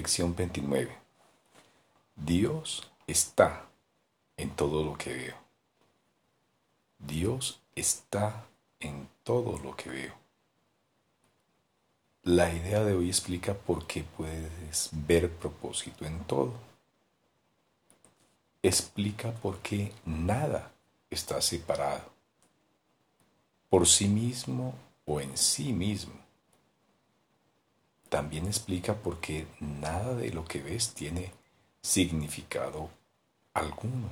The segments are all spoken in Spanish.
Lección 29. Dios está en todo lo que veo. Dios está en todo lo que veo. La idea de hoy explica por qué puedes ver propósito en todo. Explica por qué nada está separado por sí mismo o en sí mismo también explica por qué nada de lo que ves tiene significado alguno.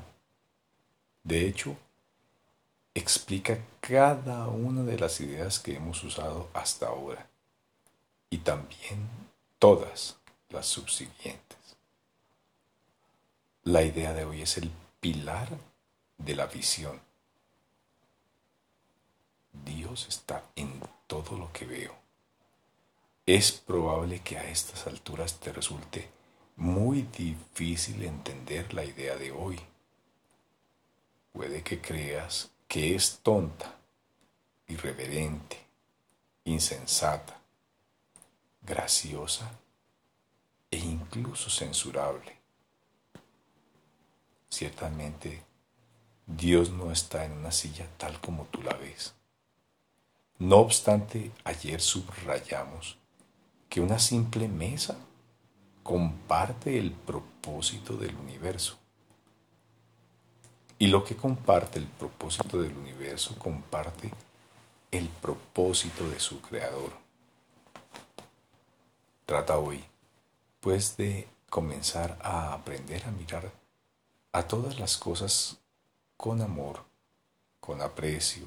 De hecho, explica cada una de las ideas que hemos usado hasta ahora y también todas las subsiguientes. La idea de hoy es el pilar de la visión. Dios está en todo lo que veo. Es probable que a estas alturas te resulte muy difícil entender la idea de hoy. Puede que creas que es tonta, irreverente, insensata, graciosa e incluso censurable. Ciertamente, Dios no está en una silla tal como tú la ves. No obstante, ayer subrayamos que una simple mesa comparte el propósito del universo. Y lo que comparte el propósito del universo comparte el propósito de su creador. Trata hoy, pues, de comenzar a aprender a mirar a todas las cosas con amor, con aprecio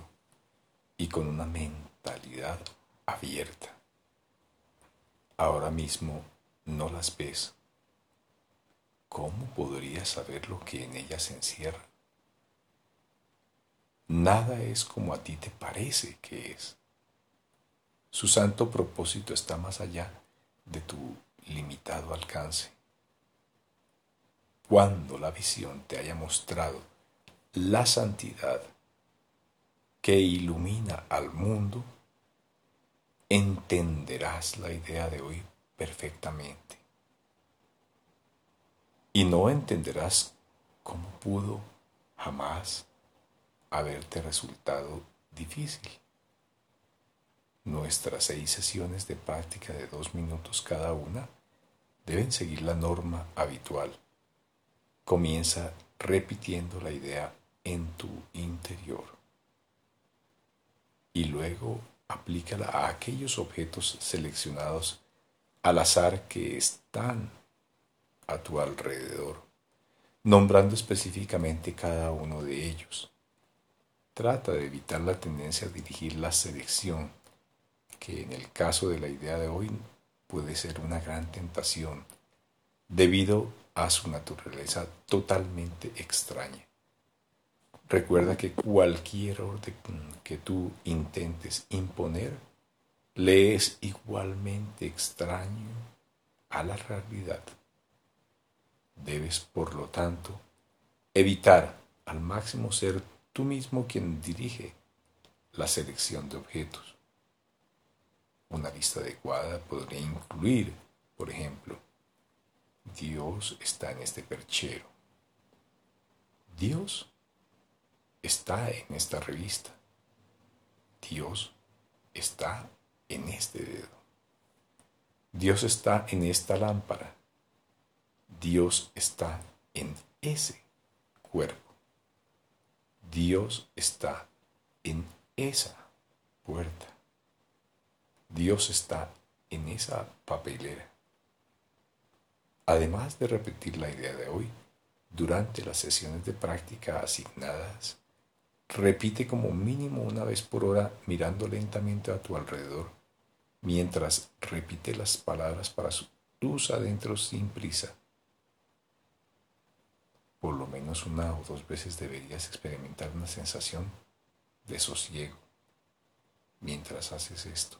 y con una mentalidad abierta ahora mismo no las ves, ¿cómo podrías saber lo que en ellas se encierra? Nada es como a ti te parece que es. Su santo propósito está más allá de tu limitado alcance. Cuando la visión te haya mostrado la santidad que ilumina al mundo, entenderás la idea de hoy perfectamente. Y no entenderás cómo pudo jamás haberte resultado difícil. Nuestras seis sesiones de práctica de dos minutos cada una deben seguir la norma habitual. Comienza repitiendo la idea en tu interior y luego aplícala a aquellos objetos seleccionados al azar que están a tu alrededor, nombrando específicamente cada uno de ellos. Trata de evitar la tendencia a dirigir la selección, que en el caso de la idea de hoy puede ser una gran tentación, debido a su naturaleza totalmente extraña. Recuerda que cualquier orden que tú intentes imponer le es igualmente extraño a la realidad. Debes, por lo tanto, evitar al máximo ser tú mismo quien dirige la selección de objetos. Una lista adecuada podría incluir, por ejemplo, Dios está en este perchero. Dios está en esta revista. Dios está en este dedo. Dios está en esta lámpara. Dios está en ese cuerpo. Dios está en esa puerta. Dios está en esa papelera. Además de repetir la idea de hoy, durante las sesiones de práctica asignadas Repite como mínimo una vez por hora mirando lentamente a tu alrededor, mientras repite las palabras para tus adentro sin prisa. Por lo menos una o dos veces deberías experimentar una sensación de sosiego mientras haces esto.